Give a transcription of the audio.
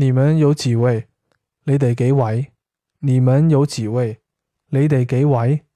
你们有几位？你哋几位你们有几位？你哋几位